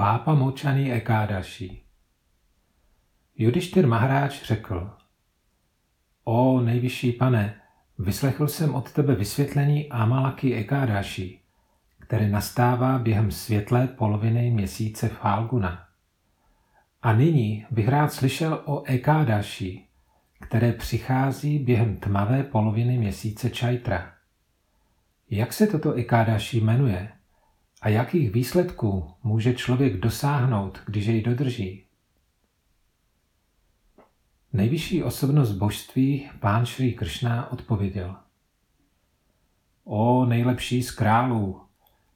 Pápa Močaný Ekádaší Judištyr Mahráč řekl, O nejvyšší pane, vyslechl jsem od tebe vysvětlení Amalaky Ekádaší, které nastává během světlé poloviny měsíce Falguna. A nyní bych rád slyšel o Ekádaší, které přichází během tmavé poloviny měsíce Čajtra. Jak se toto Ekádaší jmenuje a jakých výsledků může člověk dosáhnout, když jej dodrží? Nejvyšší osobnost božství, pán Šrý Kršná, odpověděl. O nejlepší z králů,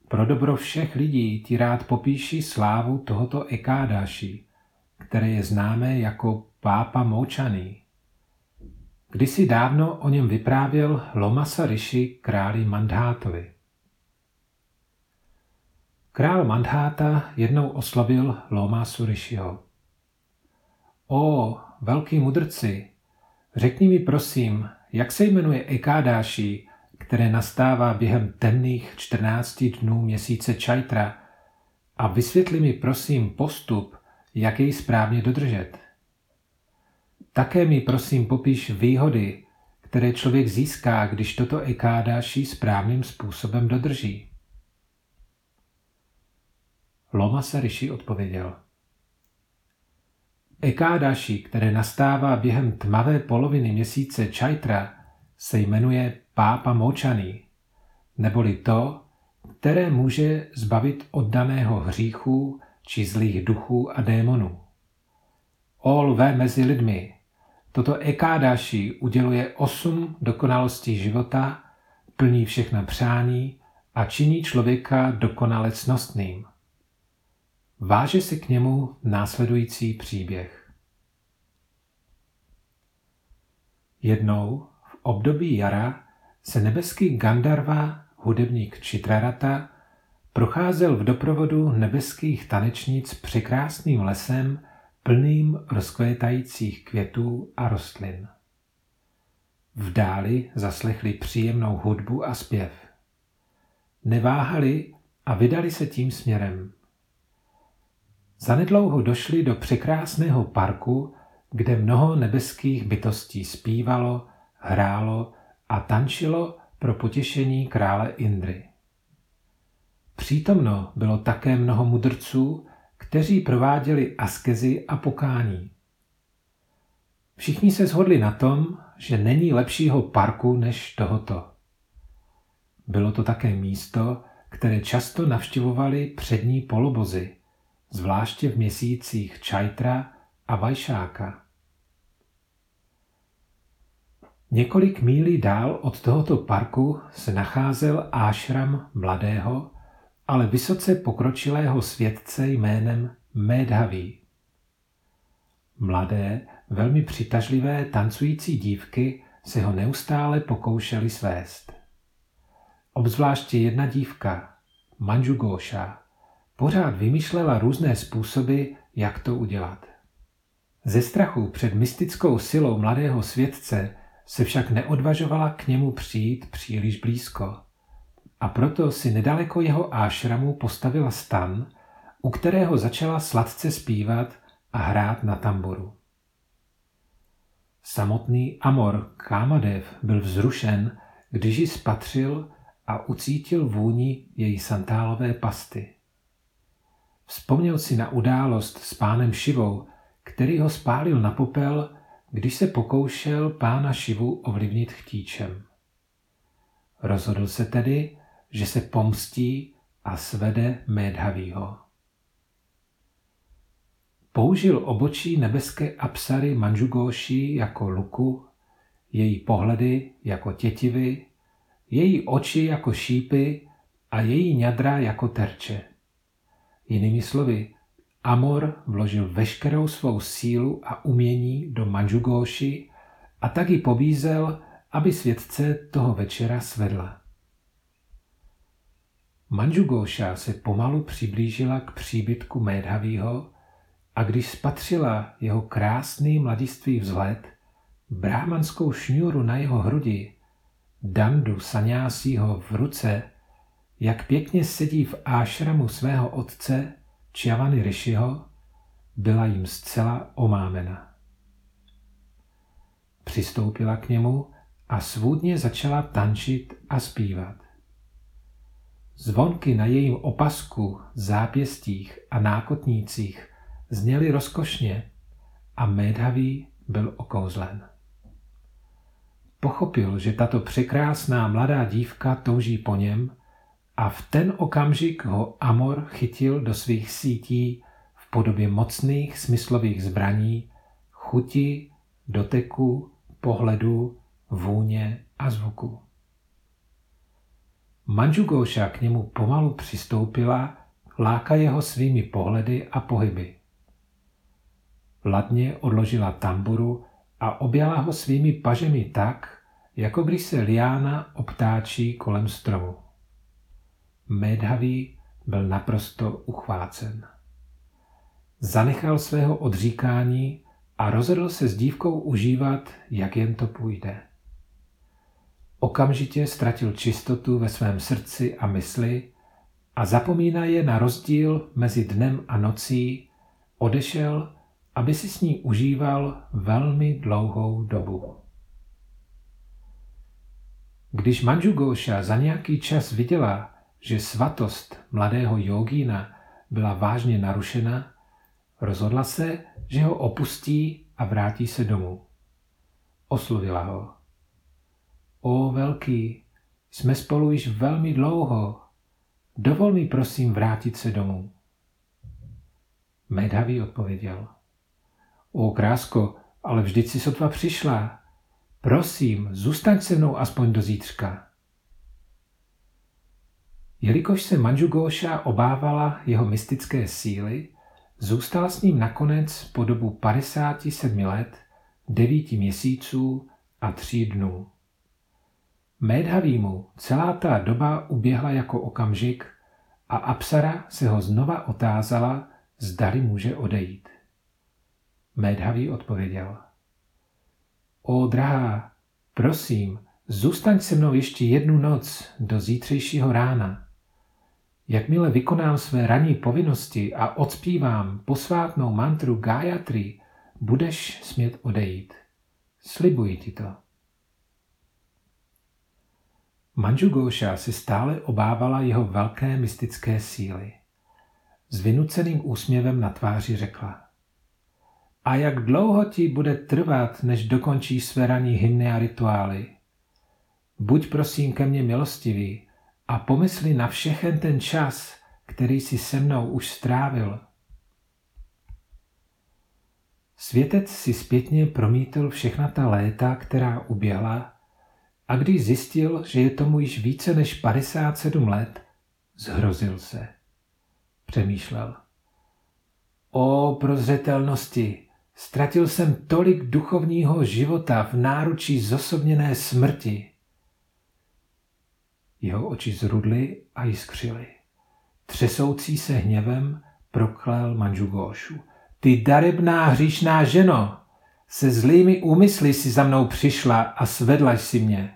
pro dobro všech lidí ti rád popíši slávu tohoto Ekádáši, které je známé jako Pápa Moučaný. Kdysi dávno o něm vyprávěl Lomasa Rishi králi Mandhátovi. Král Mandháta jednou oslovil Lomasu Rishiho. O, velký mudrci, řekni mi prosím, jak se jmenuje Ekádáši, které nastává během temných 14 dnů měsíce Čajtra a vysvětli mi prosím postup, jak jej správně dodržet. Také mi prosím popíš výhody, které člověk získá, když toto ekádáši správným způsobem dodrží. Loma se Rishi odpověděl. Ekádaši, které nastává během tmavé poloviny měsíce Čajtra, se jmenuje Pápa Močaný, neboli to, které může zbavit oddaného hříchu či zlých duchů a démonů. O lvé mezi lidmi, toto Ekádaši uděluje osm dokonalostí života, plní všechna přání a činí člověka dokonale cnostným. Váže si k němu následující příběh. Jednou v období jara se nebeský Gandarva, hudebník Chitrarata, procházel v doprovodu nebeských tanečnic překrásným lesem plným rozkvétajících květů a rostlin. V dáli zaslechli příjemnou hudbu a zpěv. Neváhali a vydali se tím směrem. Zanedlouho došli do překrásného parku, kde mnoho nebeských bytostí zpívalo, hrálo a tančilo pro potěšení krále Indry. Přítomno bylo také mnoho mudrců, kteří prováděli askezi a pokání. Všichni se shodli na tom, že není lepšího parku než tohoto. Bylo to také místo, které často navštěvovali přední polobozy, zvláště v měsících Čajtra a Vajšáka. Několik mílí dál od tohoto parku se nacházel ášram mladého, ale vysoce pokročilého světce jménem Médhaví. Mladé, velmi přitažlivé tancující dívky se ho neustále pokoušely svést. Obzvláště jedna dívka, Manjugosha, pořád vymýšlela různé způsoby, jak to udělat. Ze strachu před mystickou silou mladého světce se však neodvažovala k němu přijít příliš blízko. A proto si nedaleko jeho ášramu postavila stan, u kterého začala sladce zpívat a hrát na tamboru. Samotný Amor Kámadev byl vzrušen, když ji spatřil a ucítil vůni její santálové pasty. Vzpomněl si na událost s pánem Šivou, který ho spálil na popel když se pokoušel pána Šivu ovlivnit chtíčem. Rozhodl se tedy, že se pomstí a svede Médhavýho. Použil obočí nebeské apsary Manžugóši jako luku, její pohledy jako tětivy, její oči jako šípy a její ňadra jako terče. Jinými slovy, Amor vložil veškerou svou sílu a umění do Manžugóši a tak ji pobízel, aby světce toho večera svedla. Manžugóša se pomalu přiblížila k příbytku Médhavýho a když spatřila jeho krásný mladistvý vzhled, brámanskou šňůru na jeho hrudi, dandu saňásího v ruce, jak pěkně sedí v ášramu svého otce, Čiavany Rishiho byla jim zcela omámena. Přistoupila k němu a svůdně začala tančit a zpívat. Zvonky na jejím opasku, zápěstích a nákotnících zněly rozkošně a Médhavý byl okouzlen. Pochopil, že tato překrásná mladá dívka touží po něm a v ten okamžik ho Amor chytil do svých sítí v podobě mocných smyslových zbraní, chuti, doteku, pohledu, vůně a zvuku. Manžugouša k němu pomalu přistoupila, láka jeho svými pohledy a pohyby. Ladně odložila tamburu a objala ho svými pažemi tak, jako když se liána obtáčí kolem stromu. Médhavý byl naprosto uchvácen. Zanechal svého odříkání a rozhodl se s dívkou užívat, jak jen to půjde. Okamžitě ztratil čistotu ve svém srdci a mysli a zapomínaje na rozdíl mezi dnem a nocí, odešel, aby si s ní užíval velmi dlouhou dobu. Když Manjugoša za nějaký čas viděla, že svatost mladého jogína byla vážně narušena, rozhodla se, že ho opustí a vrátí se domů. Oslovila ho. O velký, jsme spolu již velmi dlouho. Dovol mi prosím vrátit se domů. Medhavý odpověděl. O krásko, ale vždyť si sotva přišla. Prosím, zůstaň se mnou aspoň do zítřka. Jelikož se Manžugóša obávala jeho mystické síly, zůstala s ním nakonec po dobu 57 let, 9 měsíců a 3 dnů. Médhavýmu celá ta doba uběhla jako okamžik a Apsara se ho znova otázala, zdali může odejít. Médhavý odpověděl. O drahá, prosím, zůstaň se mnou ještě jednu noc do zítřejšího rána. Jakmile vykonám své ranní povinnosti a odspívám posvátnou mantru Gayatri, budeš smět odejít. Slibuji ti to. Manžugóša si stále obávala jeho velké mystické síly. S vynuceným úsměvem na tváři řekla. A jak dlouho ti bude trvat, než dokončíš své ranní hymny a rituály? Buď prosím ke mně milostivý a pomysli na všechen ten čas, který si se mnou už strávil. Světec si zpětně promítl všechna ta léta, která uběhla a když zjistil, že je tomu již více než 57 let, zhrozil se. Přemýšlel. O prozřetelnosti, ztratil jsem tolik duchovního života v náručí zosobněné smrti. Jeho oči zrudly a jiskřily. Třesoucí se hněvem proklel Manžugóšu. Ty darebná hříšná ženo, se zlými úmysly si za mnou přišla a svedla si mě.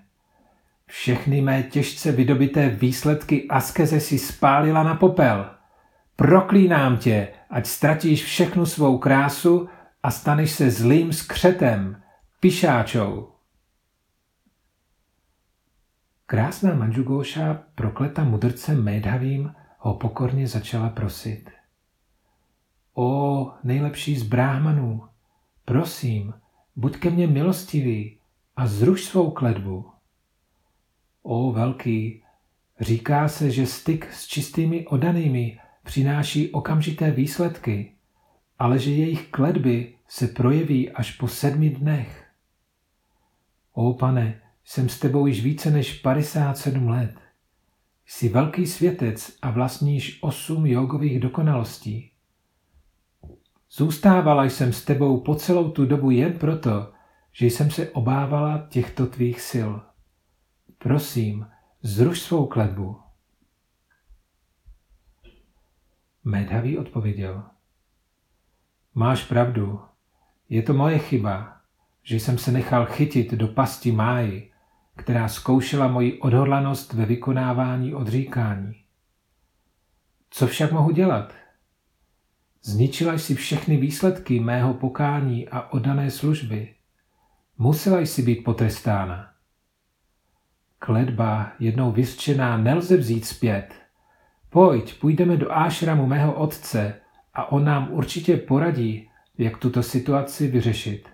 Všechny mé těžce vydobité výsledky askeze si spálila na popel. Proklínám tě, ať ztratíš všechnu svou krásu a staneš se zlým skřetem, pišáčou. Krásná Manžugóša, prokleta mudrcem Médhavým, ho pokorně začala prosit. O, nejlepší z bráhmanů, prosím, buď ke mně milostivý a zruš svou kledbu. O velký, říká se, že styk s čistými odanými přináší okamžité výsledky, ale že jejich kledby se projeví až po sedmi dnech. O pane, jsem s tebou již více než 57 let. Jsi velký světec a vlastníš osm jogových dokonalostí. Zůstávala jsem s tebou po celou tu dobu jen proto, že jsem se obávala těchto tvých sil. Prosím, zruš svou kletbu. Medhavý odpověděl. Máš pravdu, je to moje chyba, že jsem se nechal chytit do pasti máji, která zkoušela moji odhodlanost ve vykonávání odříkání. Co však mohu dělat? Zničila jsi všechny výsledky mého pokání a oddané služby. Musela jsi být potrestána. Kledba, jednou vyřčená, nelze vzít zpět. Pojď, půjdeme do ášramu mého otce a on nám určitě poradí, jak tuto situaci vyřešit.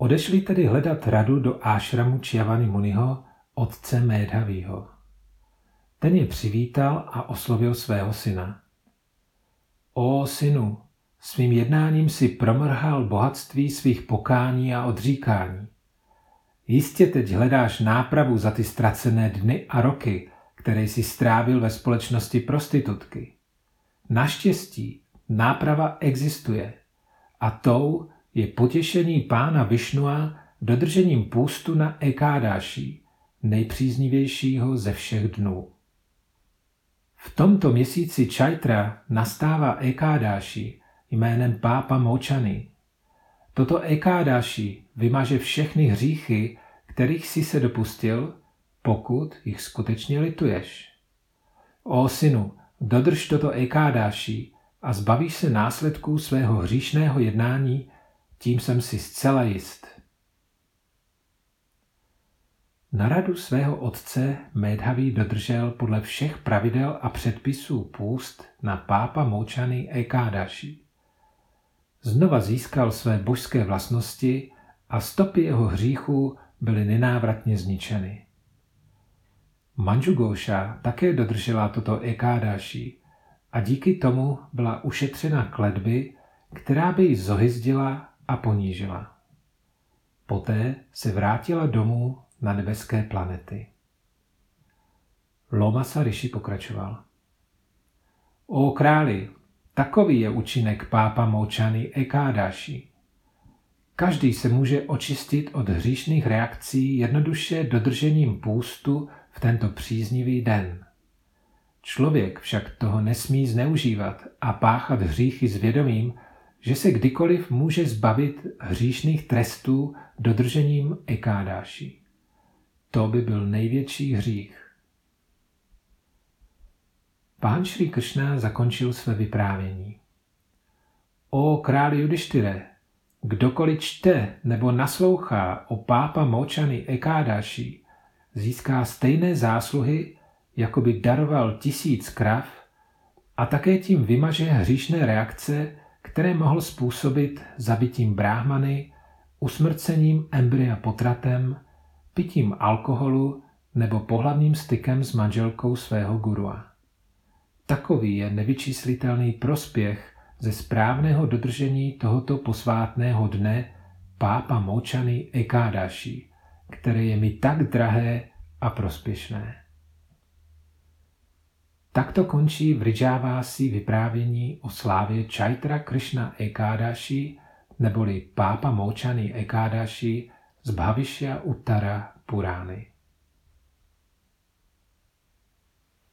Odešli tedy hledat radu do ášramu Čiavany Muniho, otce Médhavýho. Ten je přivítal a oslovil svého syna. O synu, svým jednáním si promrhal bohatství svých pokání a odříkání. Jistě teď hledáš nápravu za ty ztracené dny a roky, které jsi strávil ve společnosti prostitutky. Naštěstí náprava existuje a tou je potěšení pána Višnua dodržením půstu na Ekádáši, nejpříznivějšího ze všech dnů. V tomto měsíci Čajtra nastává Ekádáši jménem Pápa Močany. Toto Ekádáši vymaže všechny hříchy, kterých si se dopustil, pokud jich skutečně lituješ. O synu, dodrž toto Ekádáši a zbavíš se následků svého hříšného jednání, tím jsem si zcela jist. Na radu svého otce Médhavý dodržel podle všech pravidel a předpisů půst na pápa Moučany Ekádaši. Znova získal své božské vlastnosti a stopy jeho hříchů byly nenávratně zničeny. Manžugouša také dodržela toto Ekádaši a díky tomu byla ušetřena kledby, která by ji zohyzdila a ponížila. Poté se vrátila domů na nebeské planety. Lomasa Rishi pokračoval. O králi, takový je účinek pápa Moučany Ekádáši. Každý se může očistit od hříšných reakcí jednoduše dodržením půstu v tento příznivý den. Člověk však toho nesmí zneužívat a páchat hříchy s vědomím, že se kdykoliv může zbavit hříšných trestů dodržením ekádáši. To by byl největší hřích. Pán Šri Kršna zakončil své vyprávění. O králi Judištyre, kdokoliv čte nebo naslouchá o pápa Močany Ekádáši, získá stejné zásluhy, jako by daroval tisíc krav a také tím vymaže hříšné reakce, které mohl způsobit zabitím bráhmany, usmrcením embrya potratem, pitím alkoholu nebo pohlavním stykem s manželkou svého gurua. Takový je nevyčíslitelný prospěch ze správného dodržení tohoto posvátného dne pápa Močany Ekádaši, které je mi tak drahé a prospěšné. Takto končí v Rijávasi vyprávění o slávě Chaitra Krishna Ekádaši neboli pápa Močany Ekádaši z Bhavisha Uttara Purány.